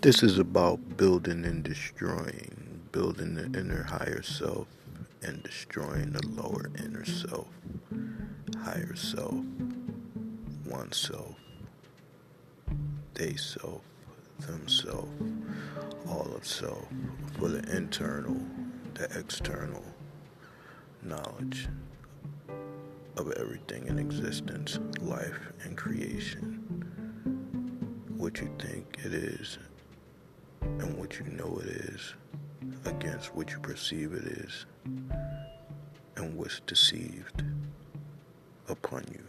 This is about building and destroying, building the inner higher self and destroying the lower inner self, higher self, oneself, they self, themself, all of self, for the internal, the external knowledge of everything in existence, life, and creation. What you think it is and what you know it is against what you perceive it is and what's deceived upon you.